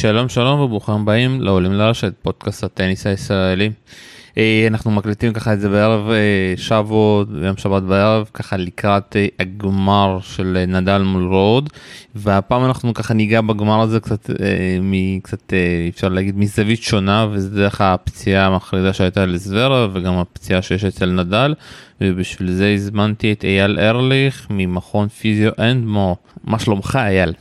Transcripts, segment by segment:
שלום שלום וברוכים הבאים לעולים לרשת פודקאסט הטניס הישראלי. אה, אנחנו מקליטים ככה את זה בערב אה, שבועות ביום שבת בערב ככה לקראת אה, הגמר של נדל מול רוד והפעם אנחנו ככה ניגע בגמר הזה קצת מקצת אפשר להגיד מזווית שונה וזה דרך הפציעה המחרידה שהייתה לזוורב וגם הפציעה שיש אצל נדל ובשביל זה הזמנתי את אייל ארליך ממכון Physio and More מה שלומך אייל?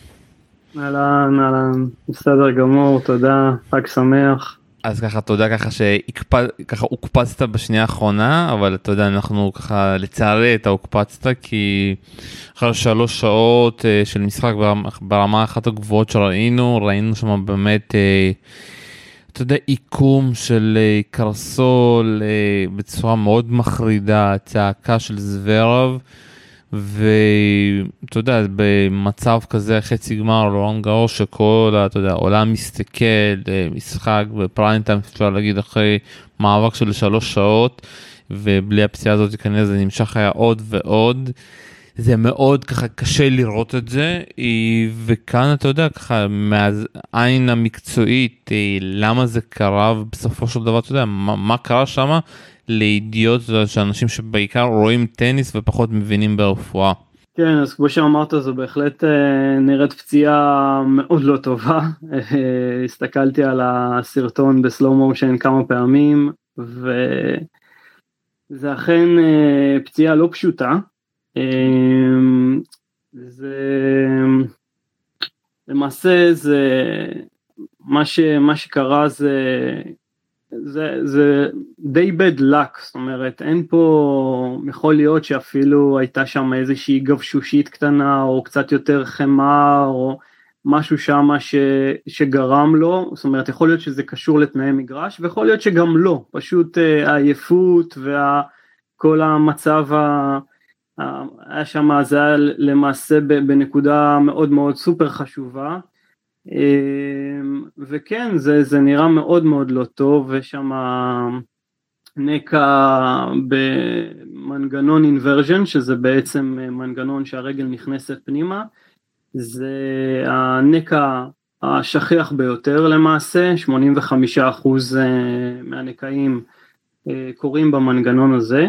אהלן אהלן בסדר גמור תודה חג שמח. אז ככה תודה ככה שככה הוקפצת בשנייה האחרונה אבל אתה יודע אנחנו ככה לצערי אתה הוקפצת כי אחרי שלוש שעות uh, של משחק ברמה, ברמה אחת הגבוהות שראינו ראינו שם באמת uh, אתה יודע עיקום של uh, קרסול uh, בצורה מאוד מחרידה צעקה של זוורב. ואתה יודע במצב כזה חצי גמר לורן גאור שכל אתה יודע העולם מסתכל אה, משחק בפריים טיים אפשר להגיד אחרי מאבק של שלוש שעות ובלי הפציעה הזאת כנראה זה נמשך היה עוד ועוד. זה מאוד ככה קשה לראות את זה וכאן אתה יודע ככה מהעין המקצועית אה, למה זה קרה ובסופו של דבר אתה יודע מה, מה קרה שמה לידיעות שאנשים שבעיקר רואים טניס ופחות מבינים ברפואה. כן אז כמו שאמרת זו בהחלט אה, נראית פציעה מאוד לא טובה אה, הסתכלתי על הסרטון בסלואו מושן כמה פעמים וזה אכן אה, פציעה לא פשוטה זה למעשה זה מה, ש, מה שקרה זה זה, זה די bad luck, זאת אומרת אין פה, יכול להיות שאפילו הייתה שם איזושהי גבשושית קטנה או קצת יותר חמאה או משהו שם שגרם לו, זאת אומרת יכול להיות שזה קשור לתנאי מגרש ויכול להיות שגם לא, פשוט אה, העייפות וכל המצב ה... היה שם, זה היה למעשה בנקודה מאוד מאוד סופר חשובה וכן זה, זה נראה מאוד מאוד לא טוב ושם נקע במנגנון inversion שזה בעצם מנגנון שהרגל נכנסת פנימה. זה הנקע השכיח ביותר למעשה 85% אה, מהנקעים אה, קורים במנגנון הזה.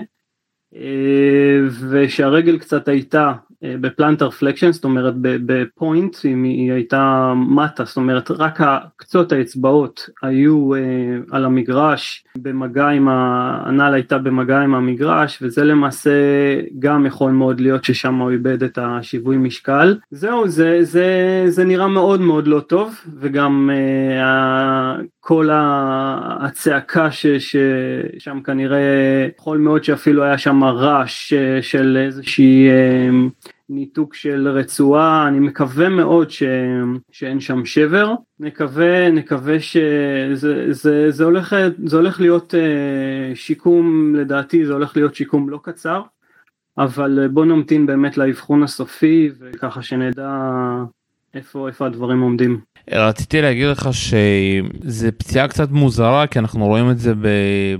אה, ושהרגל קצת הייתה אה, ב plantar flexion, זאת אומרת ב point, אם היא הייתה מטה, זאת אומרת רק קצות האצבעות היו אה, על המגרש במגע עם, הנעל הייתה במגע עם המגרש וזה למעשה גם יכול מאוד להיות ששם הוא איבד את השיווי משקל. זהו, זה, זה, זה נראה מאוד מאוד לא טוב וגם אה, כל הצעקה ש, ששם כנראה יכול מאוד שאפילו היה שם רעש של איזושהי ניתוק של רצועה, אני מקווה מאוד ש... שאין שם שבר, נקווה, נקווה שזה זה, זה הולך, זה הולך להיות uh, שיקום, לדעתי זה הולך להיות שיקום לא קצר, אבל בוא נמתין באמת לאבחון הסופי וככה שנדע איפה, איפה הדברים עומדים. רציתי להגיד לך שזה פציעה קצת מוזרה כי אנחנו רואים את זה ב...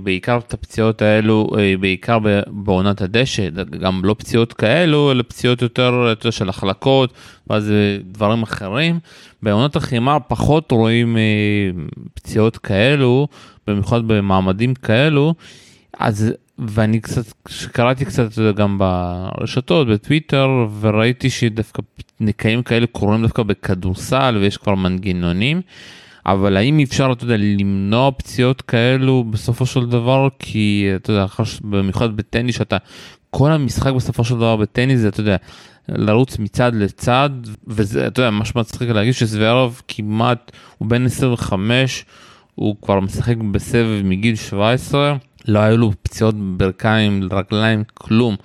בעיקר את הפציעות האלו אה, בעיקר בעונת הדשא גם לא פציעות כאלו אלא פציעות יותר, יותר של החלקות ואז דברים אחרים. בעונת החימה פחות רואים אה, פציעות כאלו במיוחד במעמדים כאלו אז ואני קצת קראתי קצת גם ברשתות בטוויטר וראיתי שדווקא נקעים כאלה קורים דווקא בכדורסל ויש כבר מנגנונים. אבל האם אפשר אתה יודע למנוע פציעות כאלו בסופו של דבר כי אתה יודע במיוחד בטניס שאתה כל המשחק בסופו של דבר בטניס זה אתה יודע לרוץ מצד לצד וזה אתה יודע מה שמצחיק להגיד שזוורוב כמעט הוא בן 25 הוא כבר משחק בסבב מגיל 17 לא היו לו פציעות ברכיים, רגליים, כלום.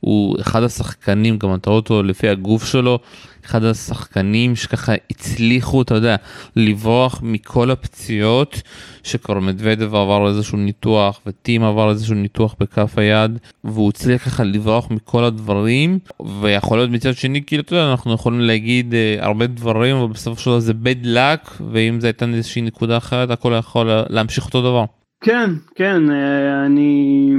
הוא אחד השחקנים, גם אתה רואה אותו לפי הגוף שלו, אחד השחקנים שככה הצליחו, אתה יודע, לברוח מכל הפציעות, שכבר מדוודב עבר איזשהו ניתוח, וטים עבר איזשהו ניתוח בכף היד, והוא הצליח ככה לברוח מכל הדברים, ויכול להיות מצד שני, כאילו, אתה יודע, אנחנו יכולים להגיד uh, הרבה דברים, אבל בסופו של דבר זה bad luck, ואם זה הייתה איזושהי נקודה אחרת, הכל יכול להמשיך אותו דבר. כן, כן, אה, אני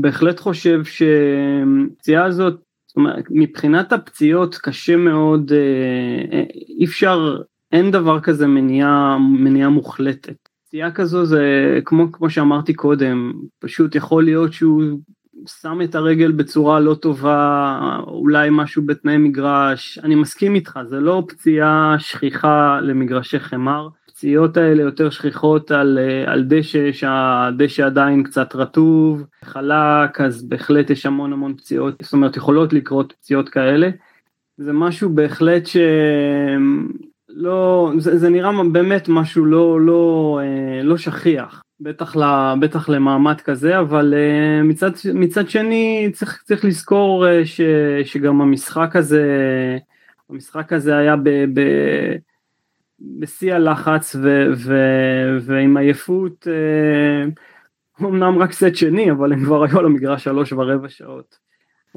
בהחלט חושב שהפציעה הזאת, זאת אומרת, מבחינת הפציעות קשה מאוד, אה, אי אפשר, אין דבר כזה מניעה, מניעה מוחלטת. פציעה כזו זה כמו, כמו שאמרתי קודם, פשוט יכול להיות שהוא שם את הרגל בצורה לא טובה, אולי משהו בתנאי מגרש, אני מסכים איתך, זה לא פציעה שכיחה למגרשי חמר, הפציעות האלה יותר שכיחות על, על דשא שהדשא עדיין קצת רטוב, חלק, אז בהחלט יש המון המון פציעות, זאת אומרת יכולות לקרות פציעות כאלה. זה משהו בהחלט שלא, זה, זה נראה באמת משהו לא, לא, אה, לא שכיח, בטח, ל, בטח למעמד כזה, אבל אה, מצד, מצד שני צריך, צריך לזכור אה, ש, שגם המשחק הזה, המשחק הזה היה ב... ב בשיא הלחץ ו, ו, ועם עייפות, אמנם רק סט שני, אבל הם כבר היו על המגרש שלוש ורבע שעות.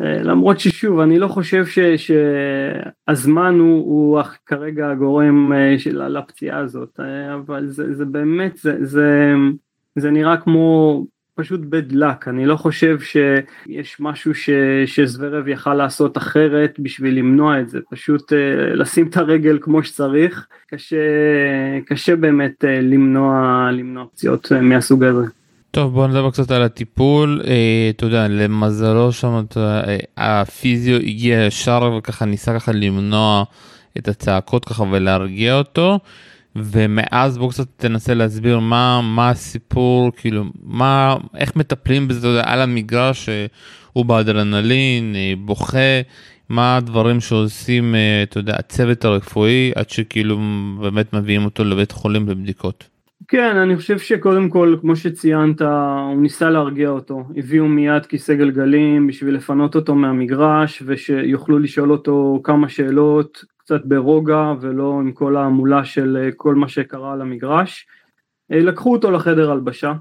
אה, למרות ששוב אני לא חושב ש, שהזמן הוא, הוא כרגע הגורם אה, של, לפציעה הזאת אה, אבל זה, זה באמת זה, זה, זה נראה כמו פשוט bad luck. אני לא חושב שיש משהו ש, שזוורב יכל לעשות אחרת בשביל למנוע את זה. פשוט לשים את הרגל כמו שצריך. קשה קשה באמת למנוע למנוע פציעות מהסוג הזה. טוב בוא נדבר קצת על הטיפול. אתה יודע למזלו שם הפיזיו הגיע ישר וככה ניסה ככה למנוע את הצעקות ככה ולהרגיע אותו ומאז בוא קצת תנסה להסביר מה מה הסיפור כאילו מה איך מטפלים בזה יודע, על המגרש שהוא באדרנלין אה, בוכה מה הדברים שעושים אה, אתה יודע הצוות הרפואי עד שכאילו באמת מביאים אותו לבית חולים לבדיקות. כן, אני חושב שקודם כל, כמו שציינת, הוא ניסה להרגיע אותו. הביאו מיד כיסא גלגלים בשביל לפנות אותו מהמגרש ושיוכלו לשאול אותו כמה שאלות קצת ברוגע ולא עם כל ההמולה של אה, כל מה שקרה על המגרש. אה, לקחו אותו לחדר הלבשה.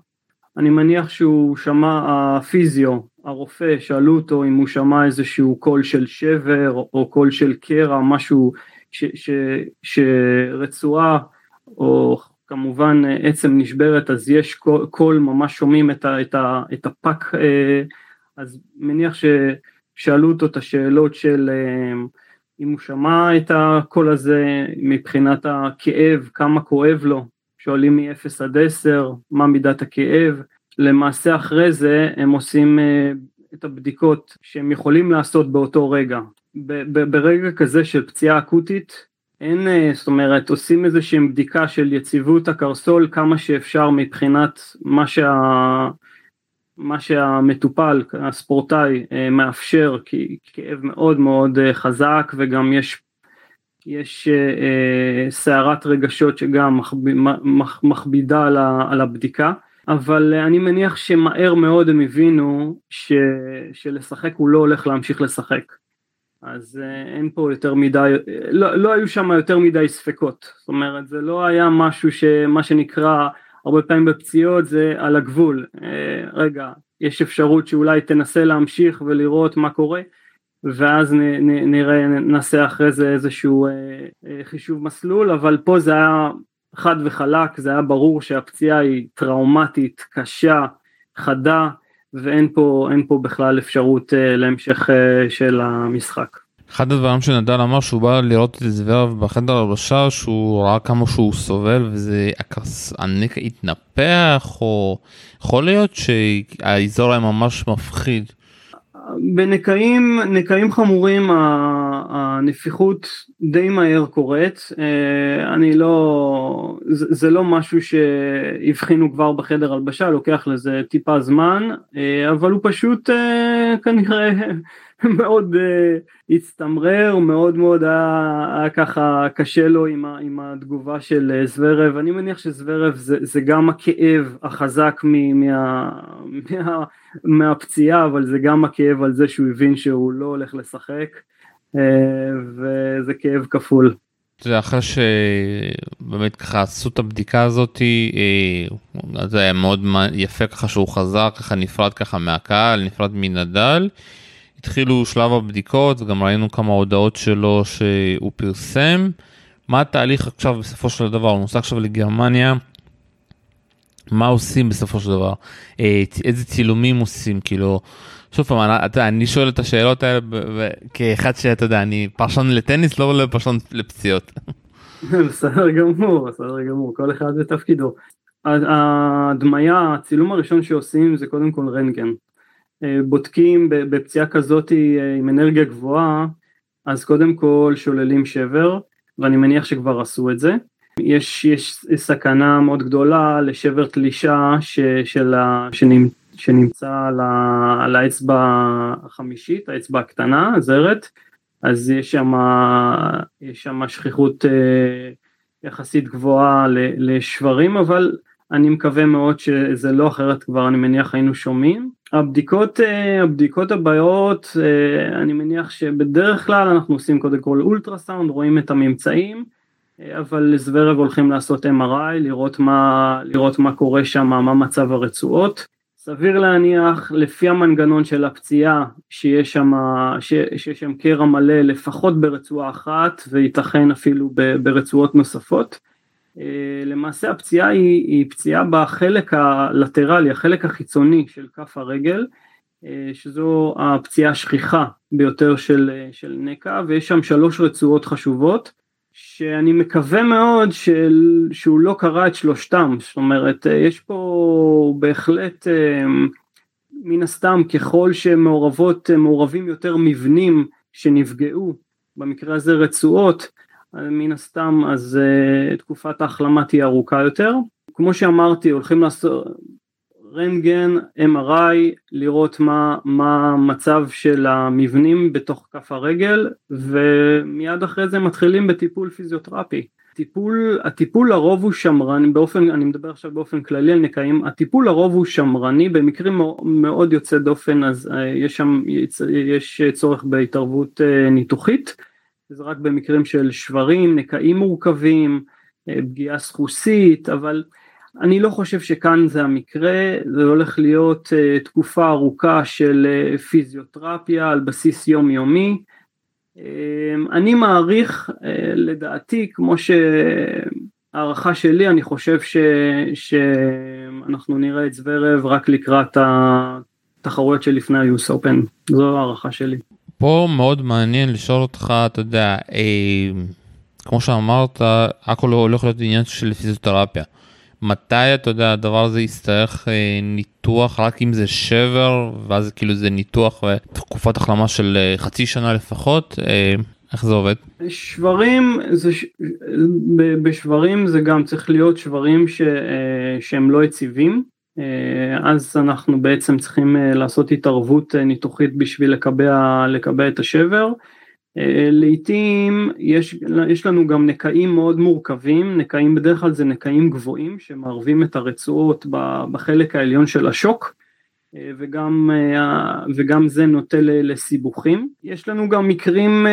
אני מניח שהוא שמע, הפיזיו, הרופא, שאלו אותו אם הוא שמע איזשהו קול של שבר או קול של קרע, משהו שרצועה או כמובן אה, עצם נשברת אז יש קול ממש שומעים את, ה, את, ה, את הפק אז מניח ששאלו אותו את השאלות של אם הוא שמע את הקול הזה מבחינת הכאב כמה כואב לו. שואלים מ-0 עד 10 מה מידת הכאב? למעשה אחרי זה הם עושים את הבדיקות שהם יכולים לעשות באותו רגע. ברגע כזה של פציעה אקוטית אין, אה, זאת אומרת, עושים איזה שהם בדיקה של יציבות הקרסול כמה שאפשר מבחינת מה, שה, מה שהמטופל, הספורטאי, אה, מאפשר, כי כאב מאוד מאוד אה, חזק וגם יש, יש סערת רגשות שגם מכבידה על הבדיקה. אבל אני מניח שמהר מאוד הם הבינו ש, שלשחק הוא לא הולך להמשיך לשחק. אז אה, אין פה יותר מדי, לא, לא היו שם יותר מדי ספקות, זאת אומרת זה לא היה משהו שמה שנקרא הרבה פעמים בפציעות זה על הגבול, אה, רגע יש אפשרות שאולי תנסה להמשיך ולראות מה קורה ואז נ, נ, נראה, נעשה אחרי זה איזשהו אה, חישוב מסלול, אבל פה זה היה חד וחלק, זה היה ברור שהפציעה היא טראומטית, קשה, חדה, ואין פה, פה בכלל אפשרות uh, להמשך uh, של המשחק. אחד הדברים שנדל אמר שהוא בא לראות את זוורב בחדר הלבשה שהוא ראה כמה שהוא סובל וזה הנקע התנפח או יכול להיות שהאזור היה ממש מפחיד. בנקעים נקעים חמורים הנפיחות די מהר קורית, אה, אני לא, זה, זה לא משהו שהבחינו כבר בחדר הלבשה, לוקח לזה טיפה זמן, אה, אבל הוא פשוט אה, כנראה מאוד הצטמרר, מאוד מאוד היה, היה ככה קשה לו עם, ה, עם התגובה של זוורב, אני מניח שזוורב זה, זה גם הכאב החזק מה, מה, מה, מהפציעה, אבל זה גם הכאב על זה שהוא הבין שהוא לא הולך לשחק. אה, וזה כאב כפול. זה אחרי שבאמת ככה עשו את הבדיקה הזאת, אה, זה היה מאוד יפה ככה שהוא חזר, ככה נפרד ככה מהקהל, נפרד מנדל. התחילו שלב הבדיקות וגם ראינו כמה הודעות שלו שהוא פרסם. מה התהליך עכשיו בסופו של דבר? הוא נוסע עכשיו לגרמניה. מה עושים בסופו של דבר? אה, איזה צילומים עושים? כאילו, שוב פעם, אני, אני שואל את השאלות האלה כאחד שאתה יודע, אני פרשן לטניס, לא פרשן לפציעות. בסדר גמור, בסדר גמור, כל אחד בתפקידו. ההדמיה, הצילום הראשון שעושים זה קודם כל רנטגן. בודקים בפציעה כזאת אה, עם אנרגיה גבוהה, אז קודם כל שוללים שבר, ואני מניח שכבר עשו את זה. יש, יש סכנה מאוד גדולה לשבר תלישה ש, של ה, שנמצ, שנמצא על, ה, על האצבע החמישית, האצבע הקטנה, הזרת, אז יש שם, יש שם שכיחות אה, יחסית גבוהה לשברים, אבל אני מקווה מאוד שזה לא אחרת כבר אני מניח היינו שומעים. הבדיקות, אה, הבדיקות הבאות, אה, אני מניח שבדרך כלל אנחנו עושים קודם כל אולטרסאונד, רואים את הממצאים, אה, אבל לזוורב הולכים לעשות MRI, לראות מה, לראות מה קורה שם, מה מצב הרצועות. סביר להניח לפי המנגנון של הפציעה שיש שם, שיש שם קרע מלא לפחות ברצועה אחת וייתכן אפילו ברצועות נוספות. אה, למעשה הפציעה היא, היא פציעה בחלק הלטרלי, החלק החיצוני של כף הרגל, אה, שזו הפציעה השכיחה ביותר של, של נקע, ויש שם שלוש רצועות חשובות, שאני מקווה מאוד של, שהוא לא קרא את שלושתם, זאת אומרת אה, יש פה בהחלט מן הסתם ככל שמעורבות, מעורבים יותר מבנים שנפגעו, במקרה הזה רצועות, מן הסתם אז uh, תקופת ההחלמה תהיה ארוכה יותר. כמו שאמרתי הולכים לעשות רנטגן, MRI, לראות מה, מה המצב של המבנים בתוך כף הרגל ומיד אחרי זה מתחילים בטיפול פיזיותרפי. טיפול, הטיפול לרוב הוא שמרני, באופן, אני מדבר עכשיו באופן כללי על נקעים, הטיפול לרוב הוא שמרני, במקרים מאוד יוצא דופן אז uh, יש שם, יש צורך בהתערבות ניתוחית. זה רק במקרים של שברים, נקעים מורכבים, אה, פגיעה סחוסית, אבל אני לא חושב שכאן זה המקרה, זה הולך להיות אה, תקופה ארוכה של אה, פיזיותרפיה על בסיס יומיומי. אני מעריך, לדעתי, כמו שהערכה שלי, אני חושב ש, שאנחנו נראה את זוורב רק לקראת התחרויות שלפני ה-US Open, זו הערכה שלי. פה מאוד מעניין לשאול אותך, אתה יודע, אה, כמו שאמרת, הכל הולך להיות עניין של פיזיותרפיה. מתי אתה יודע הדבר הזה יצטרך אה, ניתוח רק אם זה שבר ואז כאילו זה ניתוח ותקופת החלמה של אה, חצי שנה לפחות אה, איך זה עובד? שברים זה. בשברים זה גם צריך להיות שברים ש... שהם לא יציבים אז אנחנו בעצם צריכים אה, לעשות התערבות אה, ניתוחית בשביל לקבע, לקבע את השבר. לעיתים יש, יש לנו גם נקעים מאוד מורכבים, נקעים בדרך כלל זה נקעים גבוהים שמערבים את הרצועות בחלק העליון של השוק וגם, וגם זה נוטה לסיבוכים. יש לנו גם מקרים,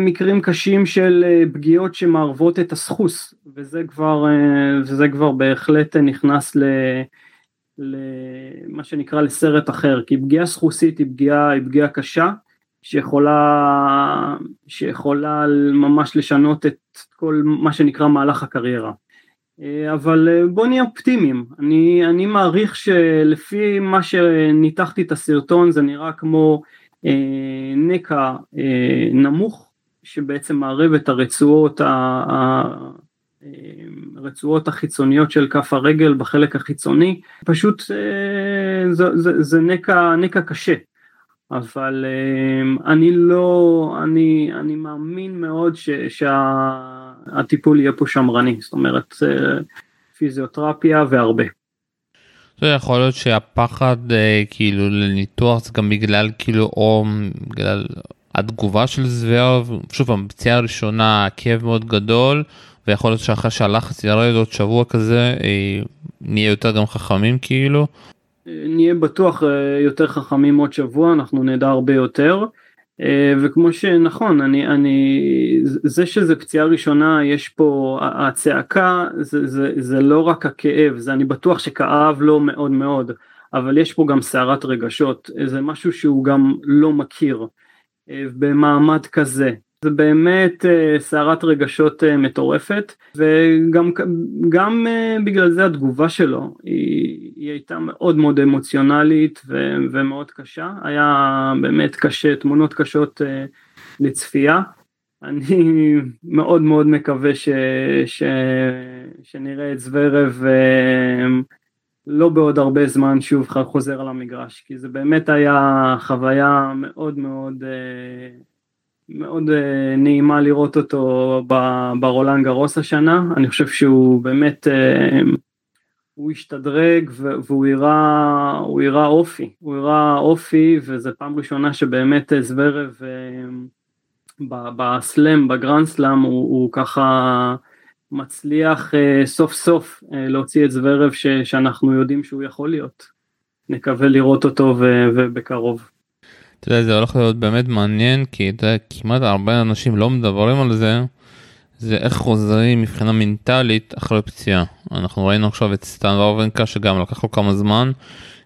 מקרים קשים של פגיעות שמערבות את הסחוס וזה כבר, וזה כבר בהחלט נכנס ל... למה שנקרא לסרט אחר, כי פגיעה סחוסית היא פגיעה, היא פגיעה קשה, שיכולה, שיכולה ממש לשנות את כל מה שנקרא מהלך הקריירה. אבל בוא נהיה אופטימיים, אני, אני מעריך שלפי מה שניתחתי את הסרטון זה נראה כמו אה, נקע אה, נמוך שבעצם מערב את הרצועות הרצועות החיצוניות של כף הרגל בחלק החיצוני, פשוט אה, זה, זה, זה נקע, נקע קשה, אבל אה, אני לא, אני, אני מאמין מאוד שהטיפול יהיה פה שמרני, זאת אומרת אה, פיזיותרפיה והרבה. זה יכול להיות שהפחד כאילו לניתוח זה גם בגלל כאילו או בגלל התגובה של זוורב, שוב הפציעה הראשונה כאב מאוד גדול ויכול להיות שאחרי שהלחץ ירד עוד שבוע כזה אה, נהיה יותר גם חכמים כאילו. נהיה בטוח אה, יותר חכמים עוד שבוע אנחנו נדע הרבה יותר אה, וכמו שנכון אני אני זה שזה פציעה ראשונה יש פה הצעקה זה, זה, זה לא רק הכאב זה אני בטוח שכאב לו מאוד מאוד אבל יש פה גם סערת רגשות זה משהו שהוא גם לא מכיר במעמד כזה זה באמת uh, סערת רגשות uh, מטורפת וגם גם, uh, בגלל זה התגובה שלו היא, היא הייתה מאוד מאוד אמוציונלית ו, ומאוד קשה, היה באמת קשה, תמונות קשות לצפייה. אני מאוד מאוד מקווה ש, ש, שנראה את זוורב לא בעוד הרבה זמן שוב חוזר על המגרש, כי זה באמת היה חוויה מאוד מאוד מאוד נעימה לראות אותו ברולנד גרוס השנה, אני חושב שהוא באמת הוא השתדרג והוא הראה, הוא הראה אופי, הוא הראה אופי וזו פעם ראשונה שבאמת זוורב בסלאם, בגרנד סלאם הוא, הוא ככה מצליח אה, סוף סוף אה, להוציא את זוורב שאנחנו יודעים שהוא יכול להיות. נקווה לראות אותו ובקרוב. אתה יודע, זה הולך להיות באמת מעניין כי אתה יודע, כמעט הרבה אנשים לא מדברים על זה. זה איך חוזרים מבחינה מנטלית אחרי פציעה. אנחנו ראינו עכשיו את סטן ורבנקה שגם לקח לו כמה זמן,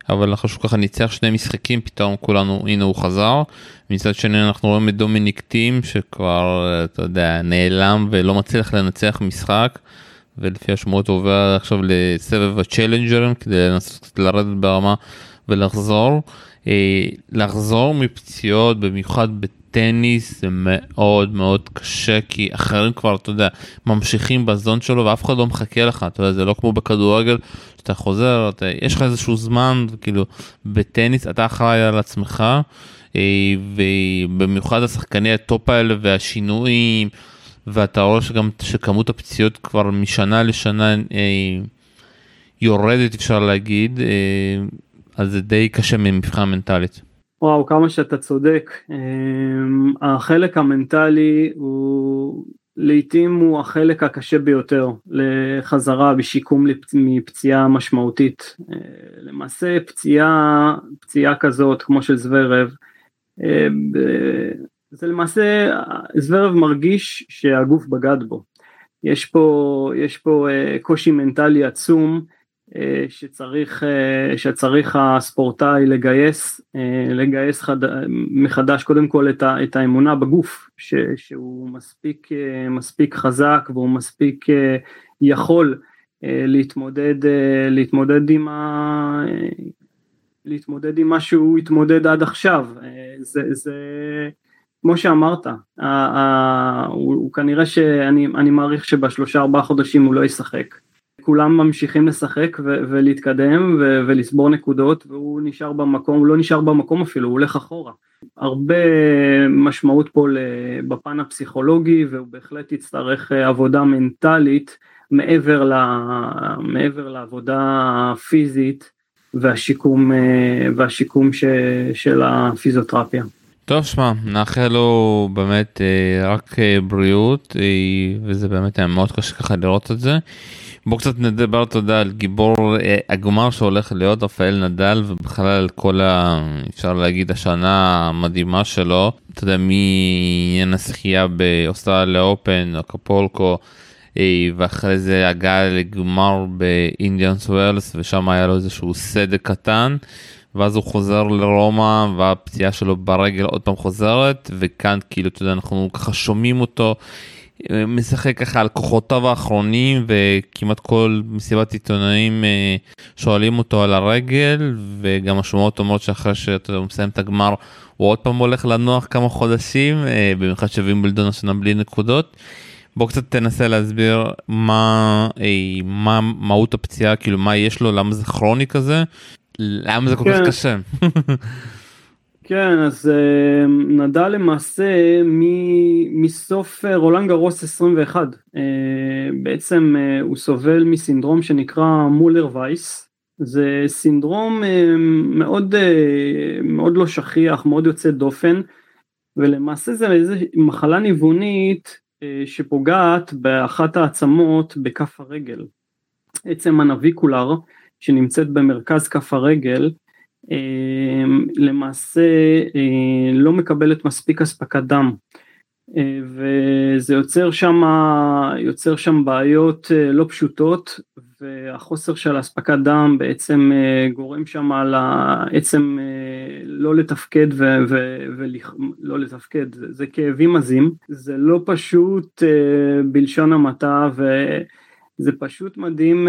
אבל אחרי שהוא ככה ניצח שני משחקים פתאום כולנו הנה הוא חזר. מצד שני אנחנו רואים את דומיניק טים שכבר אתה יודע נעלם ולא מצליח לנצח משחק. ולפי השמועות הוא עובר עכשיו לסבב הצ'לנג'רים כדי לנסות לרדת ברמה ולחזור. אה, לחזור מפציעות במיוחד טניס זה מאוד מאוד קשה כי אחרים כבר אתה יודע ממשיכים ב zone שלו ואף אחד לא מחכה לך אתה יודע זה לא כמו בכדורגל שאתה חוזר אתה, יש לך איזשהו זמן כאילו בטניס אתה אחראי על עצמך אה, ובמיוחד השחקני ה top האלה והשינויים ואתה רואה שגם שכמות הפציעות כבר משנה לשנה אה, יורדת אפשר להגיד אה, אז זה די קשה מבחינה מנטלית. וואו, כמה שאתה צודק. אמ, החלק המנטלי הוא לעתים הוא החלק הקשה ביותר לחזרה בשיקום מפציעה משמעותית. אה, למעשה פציעה, פציעה כזאת כמו של זוורב, אה, זה למעשה, זוורב מרגיש שהגוף בגד בו. יש פה, יש פה אה, קושי מנטלי עצום. אה, שצריך, אה, שצריך הספורטאי לגייס, אה, לגייס חד, מחדש קודם כל את, ה, את האמונה בגוף, ש, שהוא מספיק, מספיק חזק והוא מספיק יכול להתמודד, להתמודד עם ה... להתמודד עם מה שהוא התמודד עד עכשיו, זה, זה כמו שאמרת, הוא, הוא כנראה שאני מעריך שבשלושה ארבעה חודשים הוא לא ישחק, כולם ממשיכים לשחק ו- ולהתקדם ו- ולסבור נקודות והוא נשאר במקום, הוא לא נשאר במקום אפילו, הוא הולך אחורה. הרבה משמעות פה בפן הפסיכולוגי והוא בהחלט יצטרך אה, עבודה מנטלית מעבר, ל- מעבר לעבודה הפיזית והשיקום, אה, והשיקום ש- של הפיזיותרפיה. טוב שמע נאחל לו באמת אה, רק בריאות וזה באמת היה מאוד קשה ככה לראות את זה. בוא קצת נדבר תודה על גיבור אה, הגמר שהולך להיות רפאל נדל ובכלל על כל ה... אפשר להגיד השנה המדהימה שלו. אתה יודע מעניין הזכייה באוסטרליה אופן אקפולקו אה, ואחרי זה הגעה לגמר באינדיאנס ווילס ושם היה לו איזשהו סדק קטן. ואז הוא חוזר לרומא והפציעה שלו ברגל עוד פעם חוזרת וכאן כאילו אתה יודע אנחנו ככה שומעים אותו משחק ככה על כוחותיו האחרונים וכמעט כל מסיבת עיתונאים אה, שואלים אותו על הרגל וגם השמועות אומרות שאחרי שאתה מסיים את הגמר הוא עוד פעם הולך לנוח כמה חודשים אה, במיוחד שווימבלדון השנה בלי נקודות. בוא קצת תנסה להסביר מה אה, מה מהות הפציעה כאילו מה יש לו למה זה כרוני כזה למה זה כל כך כן. קשה. כן, אז uh, נדל למעשה מסוף uh, רולנד גרוס 21, uh, בעצם uh, הוא סובל מסינדרום שנקרא מולר וייס, זה סינדרום uh, מאוד, מאוד לא שכיח, מאוד יוצא דופן, ולמעשה זה איזו מחלה ניוונית שפוגעת באחת העצמות בכף הרגל, עצם הנביקולר שנמצאת במרכז כף הרגל, אמ, למעשה אה, לא מקבלת מספיק אספקת דם. אה, וזה יוצר שם, יוצר שם בעיות אה, לא פשוטות והחוסר של אספקת דם בעצם גורם שם על העצם לא לתפקד ולא לתפקד, זה כאבים עזים, זה לא פשוט בלשון המעטה ו... זה פשוט מדהים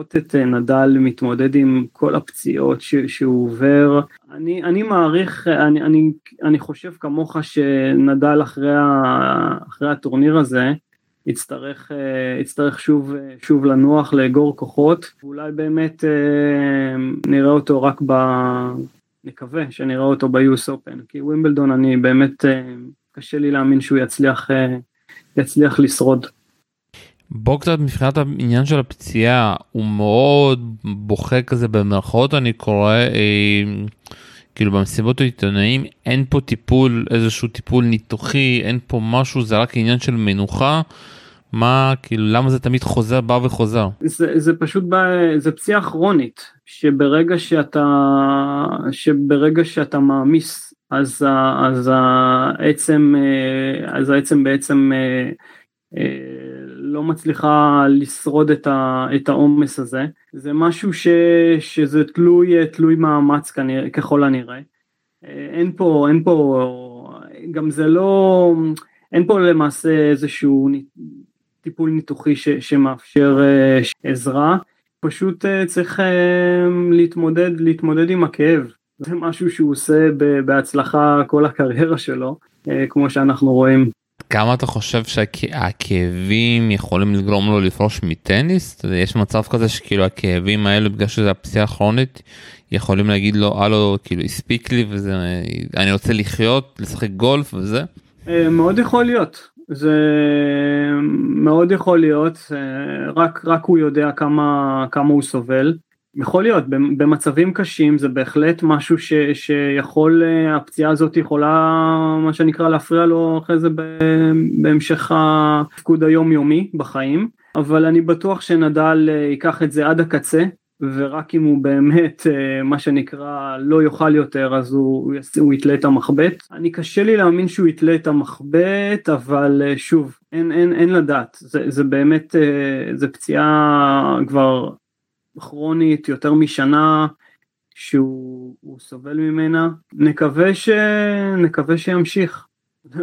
לראות את נדל מתמודד עם כל הפציעות שהוא עובר. אני, אני מעריך, אני, אני, אני חושב כמוך שנדל אחרי, ה, אחרי הטורניר הזה יצטרך, יצטרך שוב, שוב לנוח, לאגור כוחות, ואולי באמת נראה אותו רק ב... נקווה שנראה אותו ב-US Open, כי ווימבלדון אני באמת קשה לי להאמין שהוא יצליח, יצליח לשרוד. בוא קצת מבחינת העניין של הפציעה הוא מאוד בוכה כזה במרכאות אני קורא אה, כאילו במסיבות העיתונאים אין פה טיפול איזשהו טיפול ניתוחי אין פה משהו זה רק עניין של מנוחה. מה כאילו למה זה תמיד חוזר בא וחוזר זה, זה פשוט בא, זה פציעה כרונית שברגע שאתה שברגע שאתה מעמיס אז, אז העצם אז העצם בעצם אה, אה, לא מצליחה לשרוד את העומס הזה. זה משהו ש, שזה תלוי תלוי מאמץ כנראה ככל הנראה. אה, אין פה אין פה גם זה לא אין פה למעשה איזשהו טיפול ניתוחי ש, שמאפשר עזרה. פשוט צריך להתמודד להתמודד עם הכאב. זה משהו שהוא עושה בהצלחה כל הקריירה שלו כמו שאנחנו רואים. כמה אתה חושב שהכאבים יכולים לגרום לו לפרוש מטניס? יש מצב כזה שכאילו הכאבים האלו בגלל שזה הפציעה כרונית יכולים להגיד לו הלו כאילו הספיק לי וזה אני רוצה לחיות לשחק גולף וזה? מאוד יכול להיות זה מאוד יכול להיות רק רק הוא יודע כמה כמה הוא סובל יכול להיות, במצבים קשים זה בהחלט משהו ש, שיכול, הפציעה הזאת יכולה מה שנקרא להפריע לו אחרי זה בהמשך התפקוד היומיומי בחיים, אבל אני בטוח שנדל ייקח את זה עד הקצה ורק אם הוא באמת מה שנקרא לא יאכל יותר אז הוא, הוא יתלה את המחבט. אני קשה לי להאמין שהוא יתלה את המחבט אבל שוב אין, אין, אין לדעת זה, זה באמת זה פציעה כבר כרונית יותר משנה שהוא סובל ממנה נקווה ש... נקווה שימשיך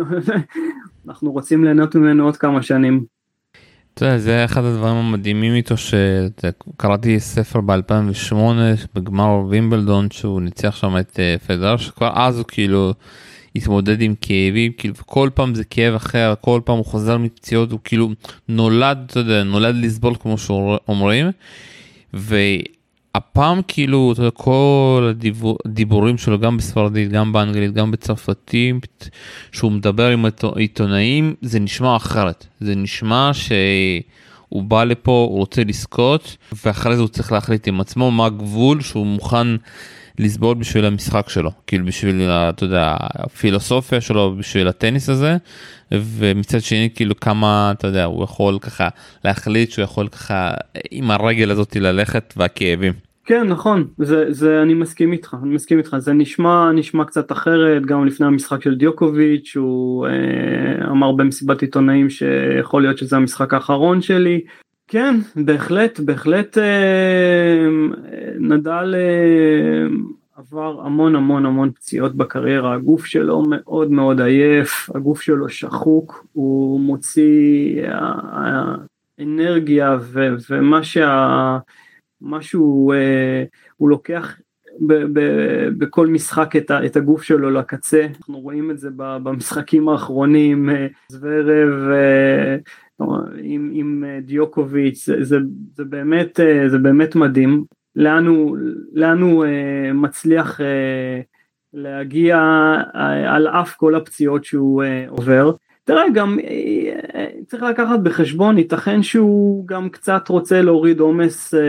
אנחנו רוצים ליהנות ממנו עוד כמה שנים. אתה יודע, זה אחד הדברים המדהימים איתו שקראתי ספר ב2008 בגמר וימבלדון שהוא ניצח שם את אה, פדר שכבר אז הוא כאילו התמודד עם כאבים כאילו כל פעם זה כאב אחר כל פעם הוא חוזר מפציעות הוא כאילו נולד אתה יודע נולד לסבול כמו שאומרים. והפעם כאילו אתה יודע, כל הדיבורים שלו גם בספרדית גם באנגלית גם בצרפתית שהוא מדבר עם עיתונאים זה נשמע אחרת. זה נשמע שהוא בא לפה הוא רוצה לזכות ואחרי זה הוא צריך להחליט עם עצמו מה הגבול שהוא מוכן לסבול בשביל המשחק שלו. כאילו בשביל אתה יודע הפילוסופיה שלו בשביל הטניס הזה ומצד שני כאילו כמה אתה יודע הוא יכול ככה להחליט שהוא יכול ככה עם הרגל הזאת ללכת והכאבים. כן נכון. זה זה אני מסכים איתך אני מסכים איתך. זה נשמע נשמע קצת אחרת גם לפני המשחק של דיוקוביץ' הוא אה, אמר במסיבת עיתונאים שיכול להיות שזה המשחק האחרון שלי כן בהחלט בהחלט אה, נדל אה, עבר המון המון המון פציעות בקריירה, הגוף שלו מאוד מאוד עייף, הגוף שלו שחוק, הוא מוציא אנרגיה ו, ומה שה... שהוא אה, הוא לוקח ב, ב, בכל משחק את, ה, את הגוף שלו לקצה, אנחנו רואים את זה במשחקים האחרונים, אה, זוורב אה, עם, עם דיוקוביץ', זה, זה, זה, באמת, זה באמת מדהים, לאן הוא, לאן הוא אה, מצליח אה, להגיע אה, על אף כל הפציעות שהוא אה, עובר. תראה גם אה, אה, צריך לקחת בחשבון ייתכן שהוא גם קצת רוצה להוריד עומס, אה,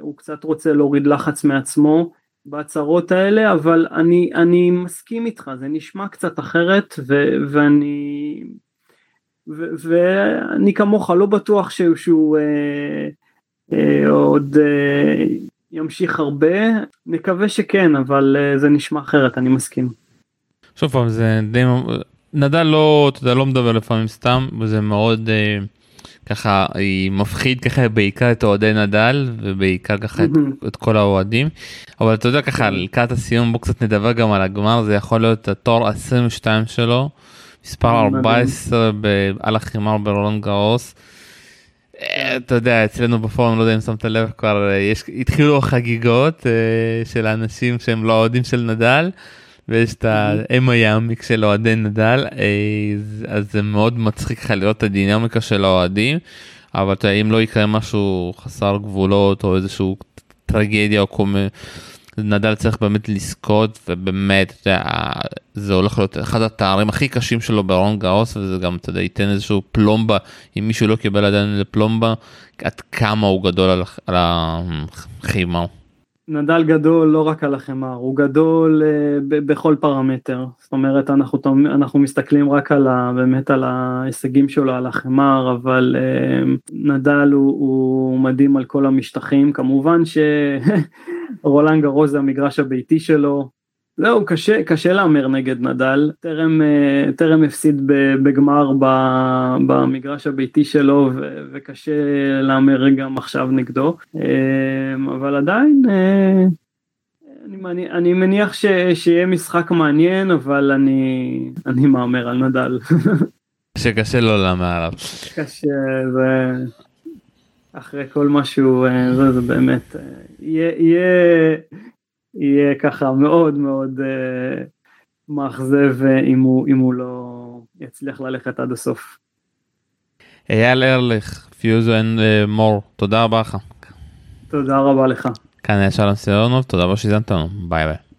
הוא קצת רוצה להוריד לחץ מעצמו בהצהרות האלה אבל אני, אני מסכים איתך זה נשמע קצת אחרת ו, ואני ואני כמוך לא בטוח שהוא, שהוא אה, אה, עוד אה, ימשיך הרבה. נקווה שכן אבל uh, זה נשמע אחרת אני מסכים. שוב פעם זה די נדל לא אתה יודע לא מדבר לפעמים סתם וזה מאוד uh, ככה היא מפחיד ככה בעיקר את אוהדי נדל ובעיקר ככה את, את כל האוהדים. אבל אתה יודע ככה לקראת הסיום בוא קצת נדבר גם על הגמר זה יכול להיות התור 22 שלו מספר 14 על החימר ברולנד גאוס. אה, אתה יודע אצלנו בפורום לא יודע אם שמת לב כבר יש התחילו החגיגות של האנשים שהם לא אוהדים של נדל. ויש את האם היעמיק של אוהדי נדל אז זה מאוד מצחיק לך לראות את הדינמיקה של האוהדים אבל אם לא יקרה משהו חסר גבולות או איזשהו טרגדיה או קומי. נדל צריך באמת לזכות ובאמת זה הולך להיות אחד התארים הכי קשים שלו ברון גאוס וזה גם אתה יודע ייתן איזשהו פלומבה אם מישהו לא קיבל עדיין לפלומבה עד כמה הוא גדול על, על החימה. נדל גדול לא רק על החמר הוא גדול uh, בכל פרמטר זאת אומרת אנחנו אנחנו מסתכלים רק על ה, באמת על ההישגים שלו על החמר אבל uh, נדל הוא, הוא מדהים על כל המשטחים כמובן ש... רולנד גרוז זה המגרש הביתי שלו. זהו, קשה, קשה להמר נגד נדל, טרם, אה, טרם הפסיד בגמר במגרש הביתי שלו ו, וקשה להמר גם עכשיו נגדו, אה, אבל עדיין אה, אני, אני מניח ש, שיהיה משחק מעניין, אבל אני, אני מהמר על נדל. שקשה לו להמר עליו. קשה, זה... אחרי כל מה שהוא, אה, זה, זה באמת, אה, יהיה, יהיה, יהיה ככה מאוד מאוד uh, מאכזב אם הוא, אם הוא לא יצליח ללכת עד הסוף. אייל ארליך, Physio and More, תודה רבה לך. תודה רבה לך. כאן היה שלום סיונוב, תודה רבה שהאזנתם לנו, ביי ביי.